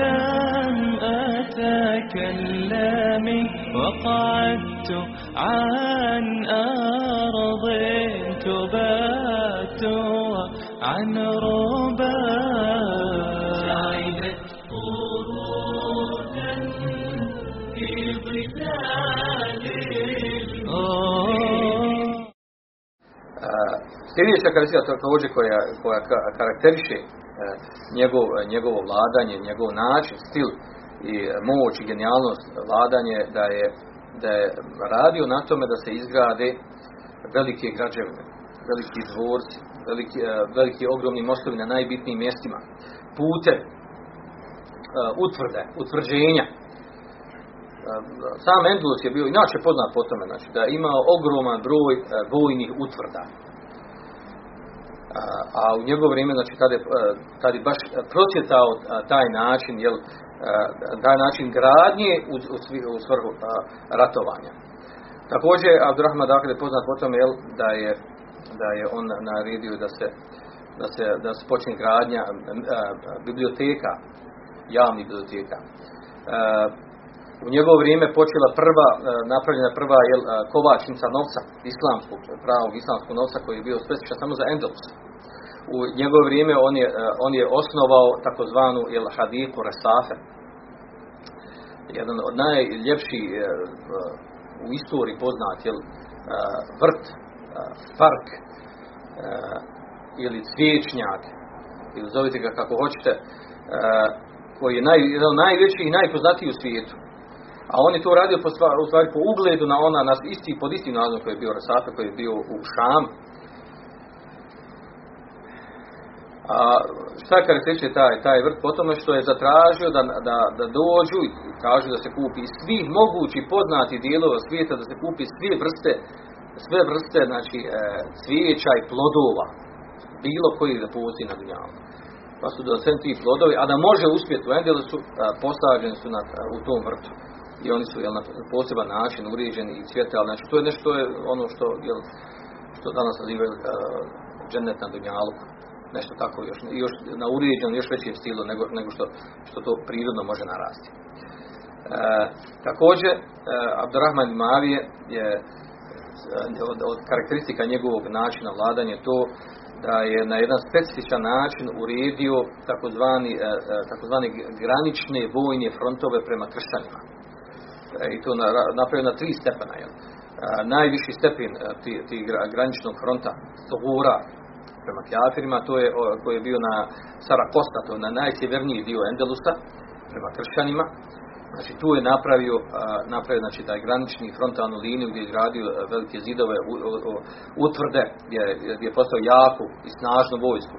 لم أتكلم وقعدت عن أرض تبات عن ربا سعدت قرونا في ظلال الموت Sljedeća karakteristika također koja, koja ka- karakteriše e, njegov, njegovo vladanje, njegov način, stil i e, moć i genijalnost vladanje da je, da je radio na tome da se izgrade velike građevine, veliki dvorci, veliki, e, veliki ogromni mostovi na najbitnijim mjestima, pute, utvrde, utvrđenja. Sam Endulus je bio inače poznat po tome, znači da je imao ogroman broj vojnih utvrda. A, u njegovo vrijeme, znači, tada je, e, tada je baš procvjetao a, taj način, jel, a, taj način gradnje u, u, u svrhu a, ratovanja. Također, Abdurrahman dakle je poznat po tome, jel, da je, da je on naredio da se, da se, da se počne gradnja a, biblioteka, javnih biblioteka. E, u njegovo vrijeme počela prva, e, napravljena prva jel, e, kovačnica novca, islamskog, pravog islamskog novca koji je bio specifičan samo za Endalus. U njegovo vrijeme on je, e, on je osnovao takozvanu jel, hadiku Resafe, jedan od najljepših e, u istoriji poznat jel, e, vrt, e, park e, ili cvijećnjak ili zovite ga kako hoćete e, koji je naj, jedan od najvećih i najpoznatiji u svijetu a on je to radio po, stvar, u stvari po ugledu na ona nas isti, pod istim nazivom koji je bio Resafe, koji je bio u Šam. A šta je karakterističe taj, taj vrt po tome što je zatražio da, da, da dođu i tražio da se kupi svih mogućih poznati dijelova svijeta, da se kupi sve vrste, sve vrste, znači, e, cvijeća i plodova, bilo koji da postoji na dunjalu. Pa su doneseni ti plodovi, a da može uspjeti u Endelesu, a, posađeni su na, u tom vrtu i oni su jel, na poseban način uređeni i cvjetali. Znači, to je nešto je ono što, jel, što danas nazivaju uh, džennet na Dunjalu. Nešto tako još, još na uređenom, još većem stilu nego, nego što, što to prirodno može narasti. E, također, e, Abdurrahman Mavije je e, od, od karakteristika njegovog načina vladanja to da je na jedan specifičan način uredio takozvani, e, takozvani granične vojne frontove prema kršćanima. E, I to na, napravio na tri stepena. Jel? E, najviši stepen e, ti, ti gra- graničnog fronta, Sogura, prema kjafirima, to je, koji je bio na Sarakosta, to je na najsjeverniji dio Endelusa, prema kršćanima. Znači tu je napravio, napravio znači, taj granični frontalnu liniju gdje je gradio velike zidove, utvrde, gdje, gdje je postao jaku i snažnu vojsku.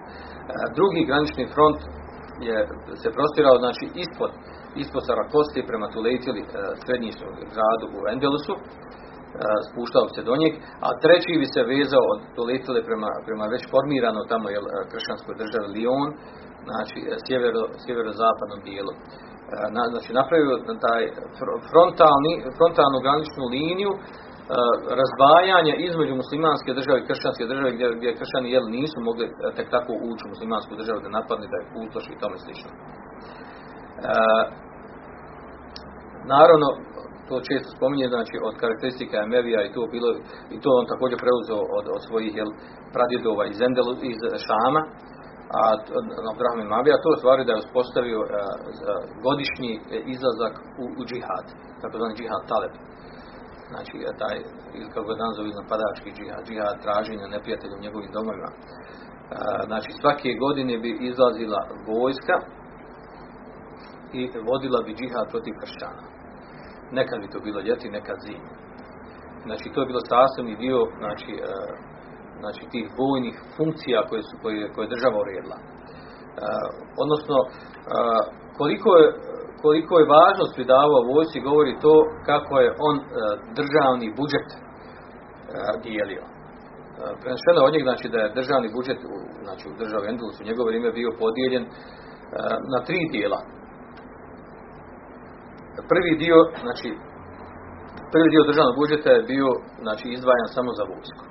Drugi granični front je se prostirao znači ispod ispod Sarakosti prema Tuletili, srednji gradu u Endelusu, e, spuštao se do njeg, a treći bi se vezao od Tuletile prema, prema već formirano tamo je kršćanskoj državi Lyon, znači e, sjevero, sjeverozapadnom dijelu. E, Na, znači napravio taj fr- frontalni, frontalnu graničnu liniju e, razdvajanja između muslimanske države i kršćanske države gdje, gdje kršćani jel, nisu mogli e, tek tako ući u muslimansku državu da napadne da je pustoši i tome slično. E, naravno, to često spominje, znači od karakteristika Emevija i to bilo i to on također preuzeo od, od svojih jel, pradjedova iz Endelu, iz Šama, a Abdurrahman Mavija to je stvari da je uspostavio a, za godišnji e, izlazak u, u džihad, tako zvani džihad taleb. Znači, e, taj, ili kako ga dan zove napadački džihad, džihad traženja neprijatelja u njegovim domovima. A, znači, svake godine bi izlazila vojska i vodila bi džihad protiv kršćana. Nekad bi to bilo ljeti, nekad zimi. Znači to je bilo sastavni dio znači, e, znači tih vojnih funkcija koje, su, koje, koje je država uredila. E, odnosno, e, koliko je, koliko je važnost pridavao vojsci govori to kako je on državni budžet dijelio. Prenešeno od njeg znači da je državni budžet u, znači u državi Endulus u njegovo vrijeme bio podijeljen na tri dijela. Prvi dio, znači prvi dio državnog budžeta je bio znači izdvajan samo za vojsku.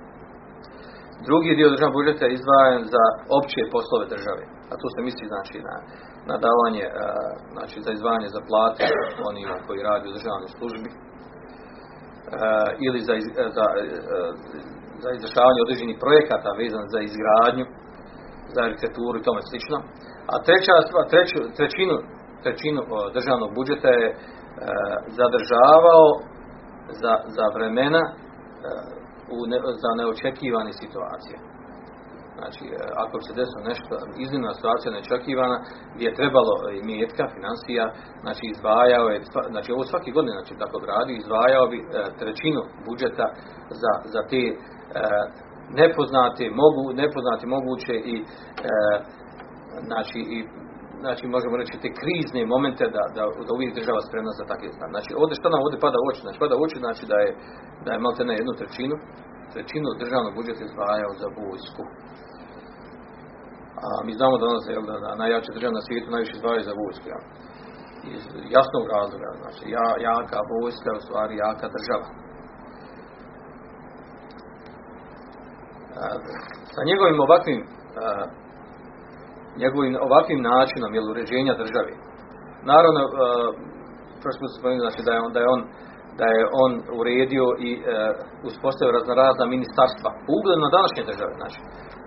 Drugi dio državnog budžeta je izdvajan za opće poslove države. A tu se misli znači na, na davanje, znači za izdvajanje za plate onima koji radi u državnoj službi ili za, za, za izvršavanje određenih projekata vezan za izgradnju, za arhitekturu i tome slično. A treća treću, trećinu, trećinu državnog budžeta je zadržavao za, za vremena u ne, za neočekivane situacije. Znači, ako bi se desilo nešto, iznimna situacija neočekivana, gdje je trebalo i mijetka, financija, znači izdvajao je, znači ovo svaki godin, znači tako gradi, izdvajao bi trećinu budžeta za, za te nepoznate, mogu, nepoznate moguće i znači i znači možemo reći te krizne momente da, da, da uvijek država spremna za takve stvari. Znači ovdje što nam ovdje pada u oči? Znači pada u oči znači da je, da je malte ne jednu trećinu, trećinu državnog budžeta izdvajao za vojsku. A mi znamo da nas da, da najjače država na svijetu najviše izdvajaju za vojsku. Ja. Iz jasnog razloga, znači ja, jaka vojska je u stvari jaka država. A, sa njegovim ovakvim njegovim ovakvim načinom jel, uređenja države. Naravno, uh, prošlo smo spomenuli znači, da je on, da je on da je on uredio i uh, uspostavio raznorazna ministarstva u ugledu na današnje države. Znači,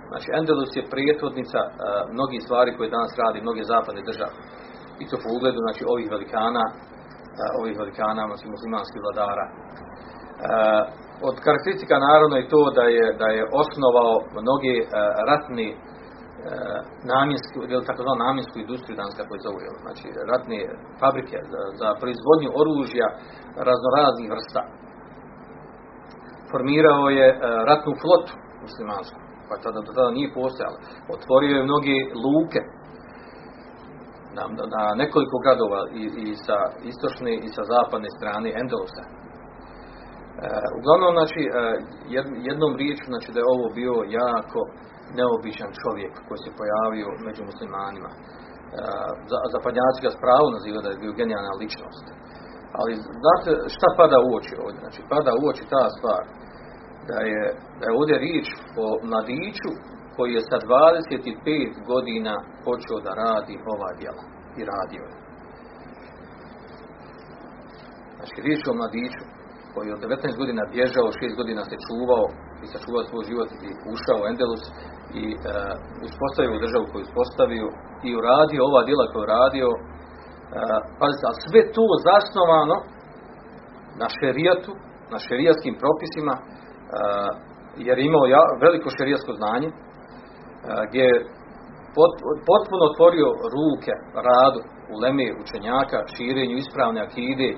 znači Endelus je prijetvodnica uh, mnogih stvari koje danas radi mnoge zapadne države. I to po ugledu znači, ovih velikana, uh, ovih velikana znači, muslimanskih vladara. Uh, od karakteristika naravno je to da je, da je osnovao mnoge ratne E, namjensku, ili tako namjensku industriju danas kako je zovu, znači ratne fabrike za, za proizvodnju oružja raznoraznih vrsta. Formirao je e, ratnu flotu muslimansku, pa tada do tada nije postojala. Otvorio je mnoge luke na, na nekoliko gradova i, i sa istočne i sa zapadne strane Endelusa. E, uglavnom, znači, e, jednom riječu, znači da je ovo bio jako neobičan čovjek koji se pojavio među muslimanima. E, zapadnjaci ga s pravom nazivaju da je bio genijalna ličnost. Ali znate šta pada u oči ovdje? Znači pada u oči ta stvar da je, da je ovdje riječ o mladiću koji je sa 25 godina počeo da radi ova djela i radio je. Znači riječ o mladiću koji je od 19 godina bježao, 6 godina se čuvao i sačuvao svoj život i ušao u Endelus i e, uspostavio državu koju uspostavio i uradio ova djela koju uradio. E, pazite, a sve to zasnovano na šerijatu na šerijatskim propisima e, jer je imao ja, veliko šerijasko znanje e, gdje je pot, potpuno otvorio ruke radu u leme učenjaka, širenju ispravne akide, e, e,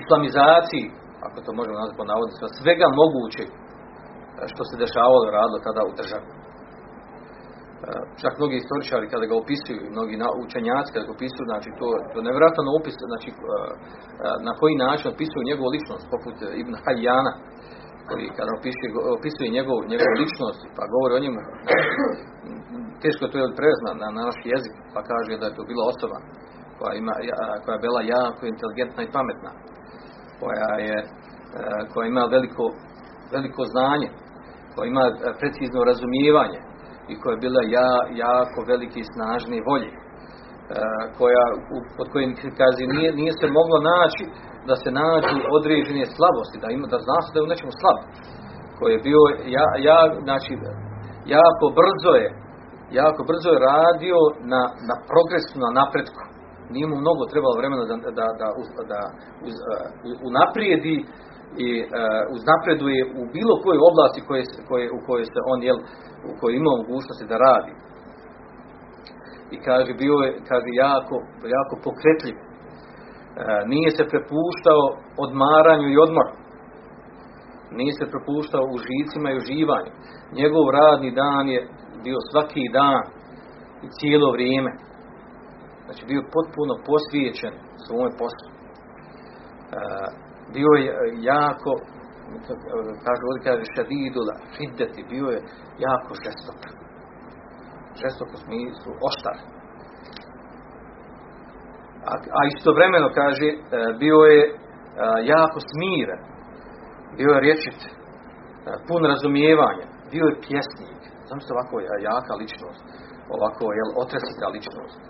islamizaciji, ako to možemo nazvati po navodnicima, svega mogućeg što se dešavalo radilo tada u državi. E, čak mnogi istoričari kada ga opisuju, mnogi učenjaci kada ga opisuju, znači to, to je nevjerojatan opis, znači e, e, na koji način opisuju njegovu ličnost, poput Ibn Hajjana, koji kada opisuje, opisuje njegov, njegovu ličnost, pa govori o njemu, teško to je prevest na, na naš jezik, pa kaže da je to bila osoba koja, ima, koja je bila jako inteligentna i pametna, koja je koja ima veliko, veliko znanje, koja ima e, precizno razumijevanje i koja je bila ja, jako velike i snažne volje, e, koja, pod kojim kaže, nije, nije se moglo naći da se nađu određene slabosti, da ima da zna se da je u nečemu slab, koji je bio ja, ja, znači, jako brzo je jako brzo je radio na, na progresu, na napretku. Nije mu mnogo trebalo vremena da, da, da, da uz, uh, unaprijedi i uh, uznapreduje u bilo kojoj oblasti koje, koje, u kojoj se on jel, u kojoj ima mogućnosti da radi. I kaže, bio je kaže, jako, jako pokretljiv. nije se prepuštao odmaranju i odmoru. Nije se prepuštao u žicima i uživanju. Njegov radni dan je bio svaki dan i cijelo vrijeme. Znači bio potpuno posvijećen svome poslu. E, bio je jako, kaže ovdje kaže šadidula, šiddeti, bio je jako žestok. Žestok u smislu oštar. A, a istovremeno kaže, e, bio je e, jako smiren, bio je rječit, pun razumijevanja, bio je pjesnik. Znam što ovako jaka ličnost, ovako jel, otresita ličnost.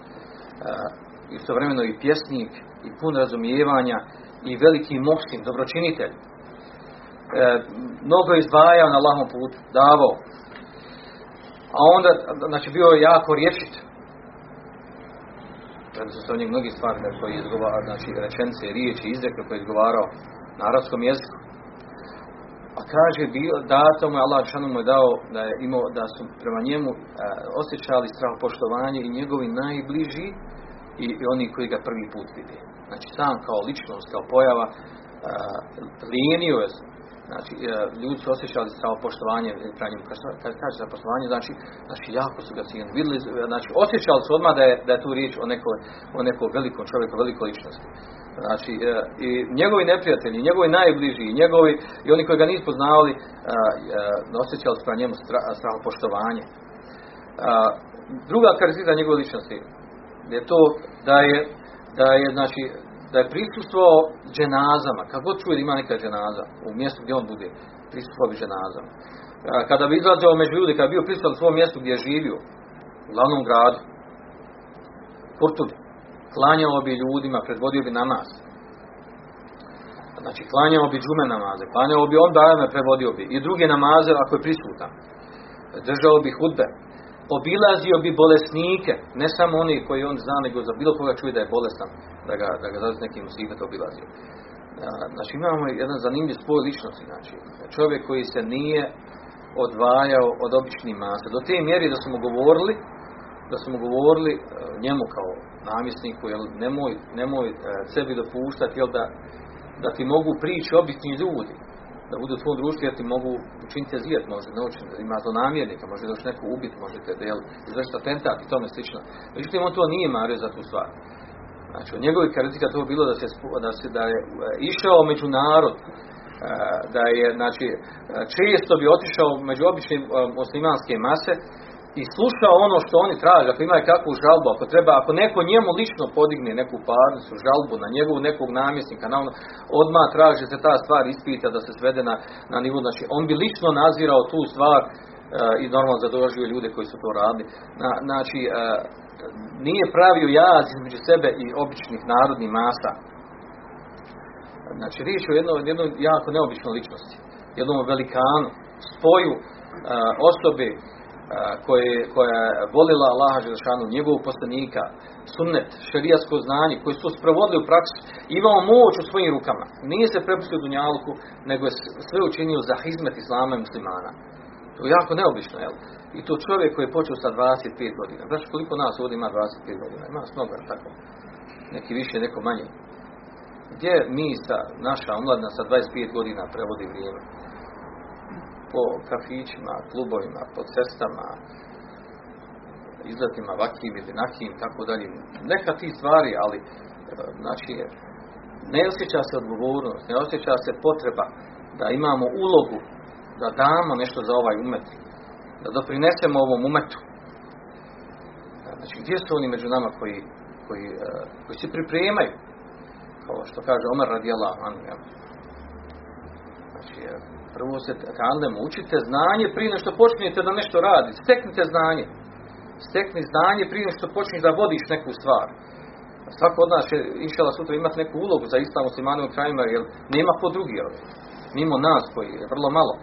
Istovremeno i pjesnik, i pun razumijevanja, i veliki mohsin, dobročinitelj. E, mnogo izdvajao na lahom putu, davao. A onda, znači bio je jako rječit. Kada su se mnogi stvari koji izgovara, znači rečenice, riječi, izreke koje je izgovarao na arabskom jeziku. Kaže, bio, dato mu je Allah šanu mu je dao da, je imao, da su prema njemu e, osjećali strah poštovanje i njegovi najbliži i, i oni koji ga prvi put vidi. Znači sam kao ličnost, kao pojava, e, lijenio je Znači, e, ljudi su osjećali strah poštovanje prema njemu. Kad kaže za poštovanje, znači, znači jako su ga cijenili. Vidjeli, znači, osjećali su odmah da je, da je tu riječ o nekoj, o nekom velikom čovjeku, velikoj ličnosti. Znači, e, i njegovi neprijatelji, njegovi najbliži, njegovi, i oni koji ga nisu poznavali, e, e, osjećali su prema njemu strah poštovanje. Druga karakteristika njegove ličnosti je to da je, da je, znači, da je prisustvovao dženazama, kako god čuje da ima neka dženaza, u mjestu gdje on bude, prisustvovao bi dženazama. Kada bi izlazio među ljudi, kada bi bio prisutan u svom mjestu gdje je živio, u glavnom gradu, Kurtubi, klanjao bi ljudima, predvodio bi namaz. Znači, klanjao bi džume namaze, klanjao bi on dajame, predvodio bi. I druge namaze, ako je prisutan. Držao bi hudbe. Obilazio bi bolesnike, ne samo oni koji on zna, nego za bilo koga čuje da je bolestan, da ga, da ga zavis nekim musibet obilazio. Znači, imamo jedan zanimljiv spoj ličnosti. Znači, čovjek koji se nije odvajao od običnih masa. Do te mjeri da smo govorili, da smo govorili e, njemu kao namjesniku, jel, nemoj, nemoj e, sebi dopuštati, jel, da, da ti mogu prići obični ljudi, da budu u svom društvu, jer ti mogu učiniti zijet, može noći, ima zlonamjernika, može doći neko ubiti, možete jel, izvršiti atentat i tome slično. Međutim, on to nije mario za tu stvar. Znači, od njegovih karakteristika to bilo da se, da se da je e, išao među narod, da je, znači, često bi otišao među obične muslimanske mase, i slušao ono što oni traže, ako imaju kakvu žalbu, ako treba, ako neko njemu lično podigne neku parnicu, žalbu na njegovu nekog namjesnika, na ono, odmah traži se ta stvar ispita da se svede na, na nivu, znači on bi lično nazirao tu stvar uh, i normalno zadožio ljude koji su to radili. Na, znači, uh, nije pravio jaz između sebe i običnih narodnih masa. Znači, riječ o jednoj, jednoj jako neobičnoj ličnosti, jednom velikanu, spoju uh, osobe koje, koja je volila Allaha Želešanu, njegovog poslanika, sunnet, šerijasko znanje, koji su sprovodili u praksi, imao moć u svojim rukama. Nije se prepustio Dunjalku, nego je sve učinio za hizmet Islama i muslimana. To je jako neobično, jel? I to čovjek koji je počeo sa 25 godina. Znaš koliko nas ovdje ima 25 godina? Ima mnogo, tako. Neki više, neko manje. Gdje mi sa, naša omladna sa 25 godina prevodi vrijeme? Po kafićima, klubovima, po cestama, izletima vakim ili nakim, tako dalje. Neka ti stvari, ali e, znači, ne osjeća se odgovornost, ne osjeća se potreba da imamo ulogu, da damo nešto za ovaj umet, da doprinesemo ovom umetu. Znači, gdje su oni među nama koji, koji, e, koji se pripremaju, kao što kaže Omer radijala, znači, Prvo se tandem učite znanje prije što počnete da nešto radite. Steknite znanje. Stekni znanje prije što počneš da vodiš neku stvar. Svako od nas će inšala sutra imati neku ulogu za islam muslimanom krajima, jer nema po drugi ovdje. Mimo nas koji je vrlo malo.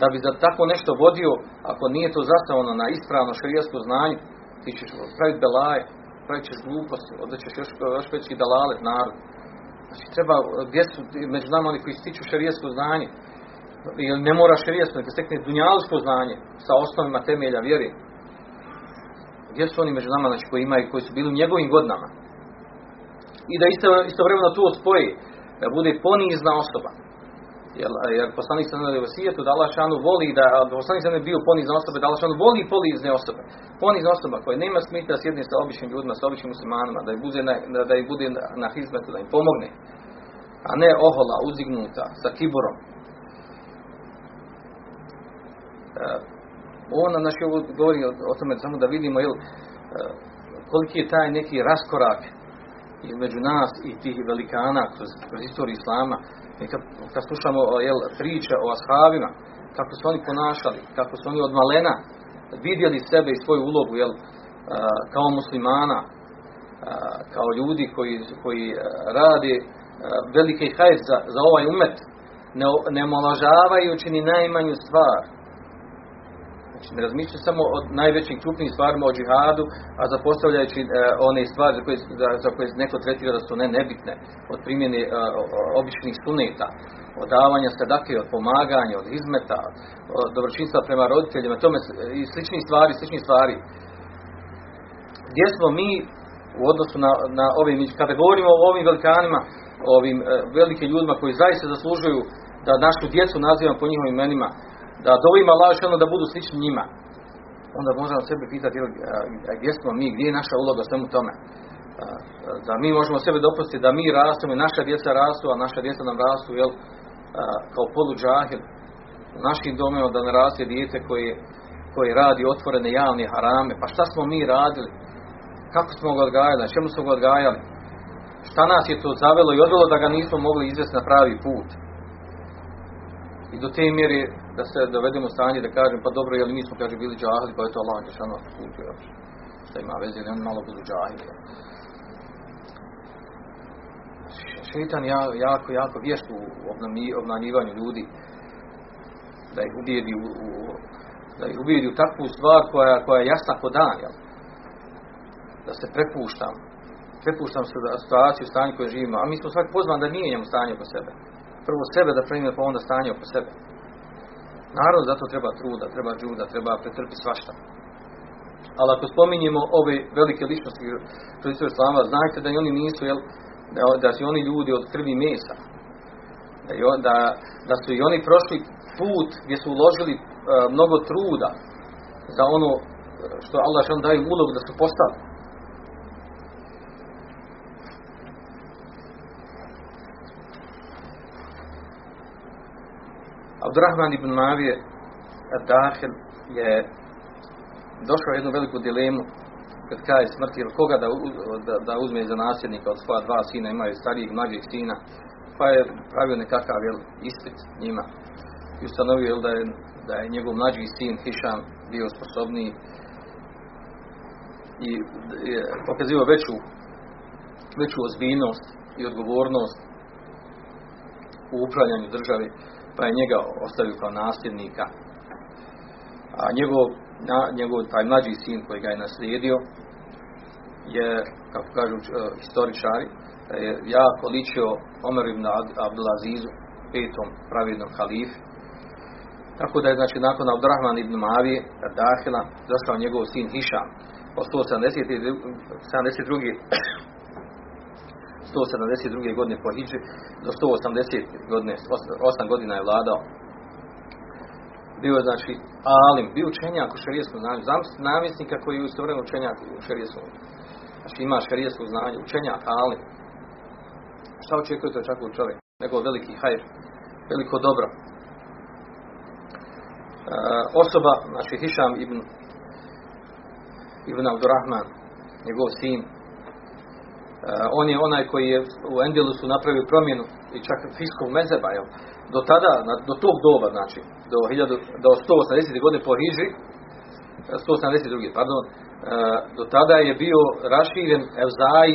Da bi za tako nešto vodio, ako nije to zastavano na ispravno šarijasko znanje, ti ćeš praviti belaje, pravit ćeš gluposti, onda ćeš još, još veći dalalet narod. Znači treba, gdje su među nama oni koji stiču šarijasko znanje, ili ne mora šerijetsko, nego stekne dunjalsko znanje sa osnovima temelja vjeri. Gdje su oni među nama, znači, koji imaju, koji su bili u njegovim godinama? I da isto, istovremeno to spoji, da bude ponizna osoba. Jer, jer poslanik sam svijetu da Allah šanu voli da, poslanik sam je bio ponizna osoba, da Allah šanu voli ponizne osobe. Ponizna osoba koja nema smita da sjedne sa običnim ljudima, sa običnim muslimanima, da ih bude na, da, da bude na, na hizmetu, da im pomogne. A ne ohola, uzignuta, sa kiborom. E, ovo nam naši ovo govori o, o tome samo da vidimo jel, e, koliki je taj neki raskorak između nas i tih velikana kroz, kroz istoriju Islama. I kad, kad slušamo jel, priče o ashabima, kako su oni ponašali, kako su oni od malena vidjeli sebe i svoju ulogu jel, kao muslimana, kao ljudi koji, koji rade velike hajz za, za ovaj umet, ne, ne ni najmanju stvar, Znači, ne razmišljaju samo o najvećim krupnim stvarima o džihadu, a zapostavljajući e, one stvari za koje, za, za koje neko tretira da su ne nebitne, od primjene e, običnih suneta, od davanja sadake, od pomaganja, od izmeta, od dobročinstva prema roditeljima, tome i sličnih stvari, sličnih stvari. Gdje smo mi u odnosu na, na ovim, kada govorimo o ovim velikanima, ovim e, velikim ljudima koji zaista zaslužuju da našu djecu nazivamo po njihovim imenima, da dovima Allah da budu slični njima. Onda možemo sebe pitati gdje smo mi, gdje je naša uloga svemu tome. Da mi možemo sebe dopustiti da mi rastemo i naša djeca rastu, a naša djeca nam rastu jel, kao polu džahil. U našim domima da ne raste dijete koje, koje radi otvorene javne harame. Pa šta smo mi radili? Kako smo ga odgajali? Čemu smo ga odgajali? Šta nas je to zavelo i odvelo da ga nismo mogli izvesti na pravi put? I do te mjere da se dovedemo u stanje da kažem, pa dobro, jel mi smo, kaže, bili džahili, pa je to Allah Đešano uputio. Šta ima veze, ne malo budu džahili. Šeitan jako, jako vješt u obnanjivanju ljudi, da ih ubijedi u, u, da ih ubijedi u takvu stvar koja, koja je jasna kod dan, jel? Da se prepuštam, prepuštam se da situaciju, stanje koje živimo, a mi smo svaki pozvan da mijenjamo stanje po sebe. Prvo sebe da premijemo, pa onda stanje oko sebe. Naravno, zato treba truda, treba džuda, treba pretrpiti svašta. Ali ako spominjemo ove velike ličnosti istoriju slava, znajte da i oni nisu, jel, da, da su oni ljudi od krvi mesa. Da, da, da su i oni prošli put gdje su uložili uh, mnogo truda za ono što Allah što daje ulogu da su postali. Abdurrahman ibn Mavije Dahil je došao jednu veliku dilemu kad kaže smrti ili koga da, da, da uzme za nasljednika od svoja dva sina, imaju starijih mlađih sina, pa je pravio nekakav jel, ispit njima i ustanovio jel, da, je, da je njegov mlađi sin Hišam bio sposobniji i je pokazivao veću veću ozbiljnost i odgovornost u upravljanju državi pa je njega ostavio kao nasljednika. A njegov, na, njegov taj mlađi sin koji ga je naslijedio je, kako kažu historičari, je jako ličio Omer ibn Abdulazizu, petom pravidnom halifu. Tako da je, znači, nakon Abdurrahman ibn Mavije, Dahila, došao njegov sin Hišam, od 170. 72. 172. godine po Hidži do 180. godine, 8 godina je vladao. Bio je znači alim, bio učenjak u šarijeskom znanju, zamislite namjesnika koji je istovremeno učenjak u. Znači ima šarijesko znanje, učenjak, alim. Šta očekujete od čakvog čovjeka? Nego veliki hajr, veliko dobro. E, osoba, znači Hišam ibn Ibn Abdurrahman, njegov sin, on je onaj koji je u Endelusu napravio promjenu i čak fiskog mezeba, jel? Do tada, do tog doba, znači, do, 1000, do 180. godine po Hiži, 182. pardon, do tada je bio raširen Evzaj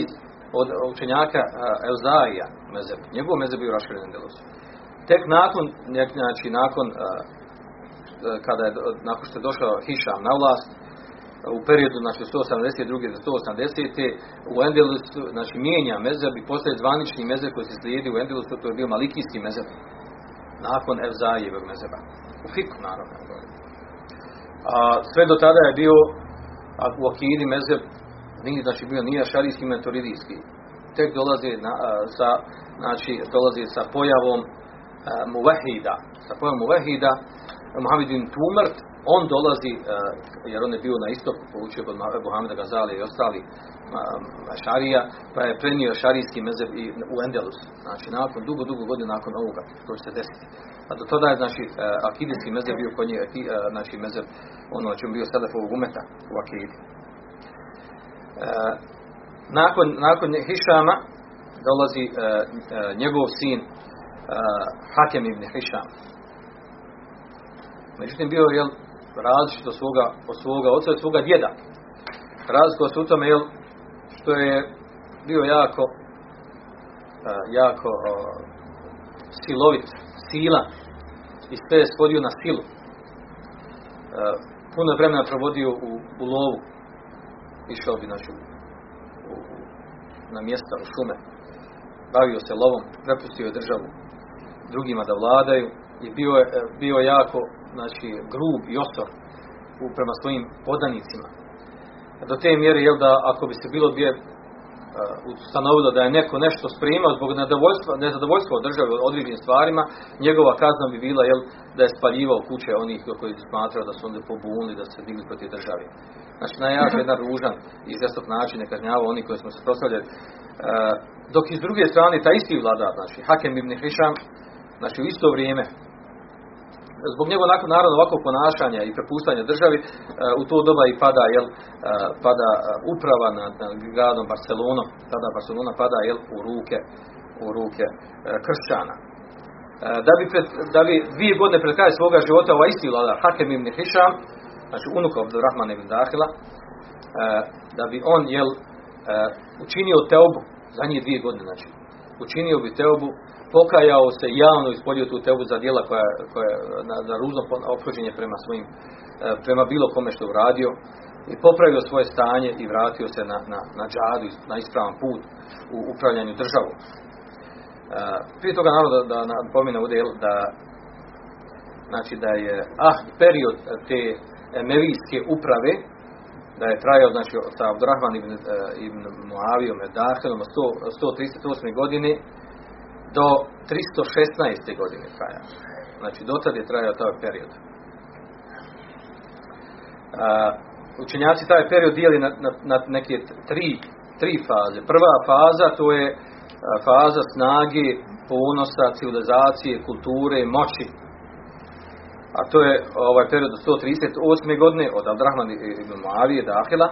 od učenjaka Evzaija mezeb. Njegov mezeb bio raširen Endelusu. Tek nakon, znači, nakon kada je, nakon što je došao Hišam na vlast, u periodu znači 182. do 180. u Endelusu znači mijenja mezeb i postaje zvanični mezeb koji se slijedi u Endelusu to je bio malikijski mezeb nakon Evzajevog mezeba u fiku naravno a sve do tada je bio a u akidi mezeb nije znači bio nije šarijski metoridijski tek dolazi na, sa, znači, dolazi sa pojavom muvahida, sa pojavom muvahida, Muhammed bin Tumrt, on dolazi, uh, jer on je bio na istoku, poučio kod Muhammeda Gazali i ostali šarija, pa je prenio šarijski mezeb i u Endelus. Znači, nakon, dugo, dugo godina nakon ovoga, to će se desiti. A do tada je, znači, akidijski mezeb bio kod nje, znači, mezeb, ono čemu bio Sadafovog umeta u akidi. Nakon, nakon Hišama dolazi njegov sin Hakem ibn Hišam. Međutim, bio je različit od svoga, od svoga oca od svoga djeda. Razlika se u tome, jel, što je bio jako jako silovit, sila i sve je spodio na silu. Puno vremena provodio u, u lovu. Išao bi znači, u, u, na mjesta, u šume. Bavio se lovom, prepustio je državu drugima da vladaju i bio je, bio jako znači, grub i ostor u, prema svojim podanicima do te mjere jel da ako bi se bilo gdje uh, ustanovilo da je neko nešto spremao zbog nezadovoljstva, nezadovoljstva države određenim stvarima, njegova kazna bi bila jel, da je spaljivao kuće onih koji su smatrao da su onda pobunili, da su se digli protiv države. Znači najjače jedan ružan i žestok način ne kažnjavao oni koji smo se proslavljali. Uh, dok iz druge strane taj isti vladar, znači Hakem ibn Hrišam, znači u isto vrijeme zbog njegov nakon naravno ovakvog ponašanja i prepuštanja državi uh, u to doba i pada jel uh, pada uh, uprava nad, gradom Barcelonom. Tada Barcelona pada jel u ruke u ruke kršćana. Da bi, pred, da bi dvije godine pred kraj svoga života ovaj isti vladar Hakem ibn Hišam znači unuk Abdurrahman ibn Dahila da bi on jel učinio teobu za njih dvije godine znači. Učinio bi teobu pokajao se javno ispolio tu tebu za djela koja, koja na, na ružno ophođenje prema svojim prema bilo kome što uradio i popravio svoje stanje i vratio se na, na, na džadu, na ispravan put u upravljanju državom. Prije toga naravno da, da napomenu ovdje da znači da je ah, period te emevijske uprave da je trajao znači sa Abdurrahman ibn, ibn Muavijom Dahilom 138. godine do 316. godine traja. Znači, dotad je trajao taj period. Uh, učenjaci taj period dijeli na, na, na neke tri, tri faze. Prva faza to je faza snage, ponosa, civilizacije, kulture, moći. A to je ovaj period do 138. godine od Abdrahman ibn Muavije, Dahila,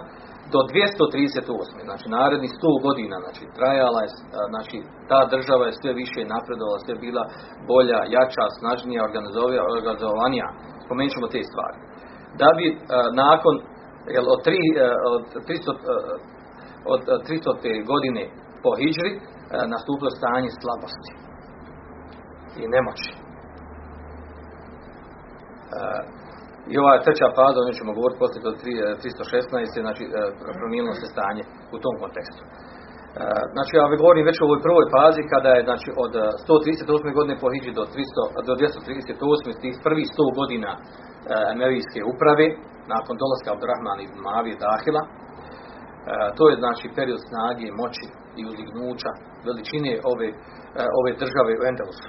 do 238. Znači naredni 100 godina, znači trajala je, znači ta država je sve više napredovala, sve bila bolja, jača, snažnija, organizovanija. Spomenut ćemo te stvari. Da bi a, nakon jel, od, tri, a, od, 300, a, od 300. godine po Hidžri nastupilo stanje slabosti i nemoći. I ova treća faza, o njoj ćemo govoriti poslije do 316. znači promijenilo se stanje u tom kontekstu. Znači, ja govorim već o ovoj prvoj fazi, kada je znači, od 138. godine po Hidži do, 300, do 238. tih prvih 100 godina Emevijske uprave, nakon dolaska Abdurrahman ibn Mavije Dahila, to je znači period snage, moći i uzdignuća, veličine ove, ove države u Endelusu.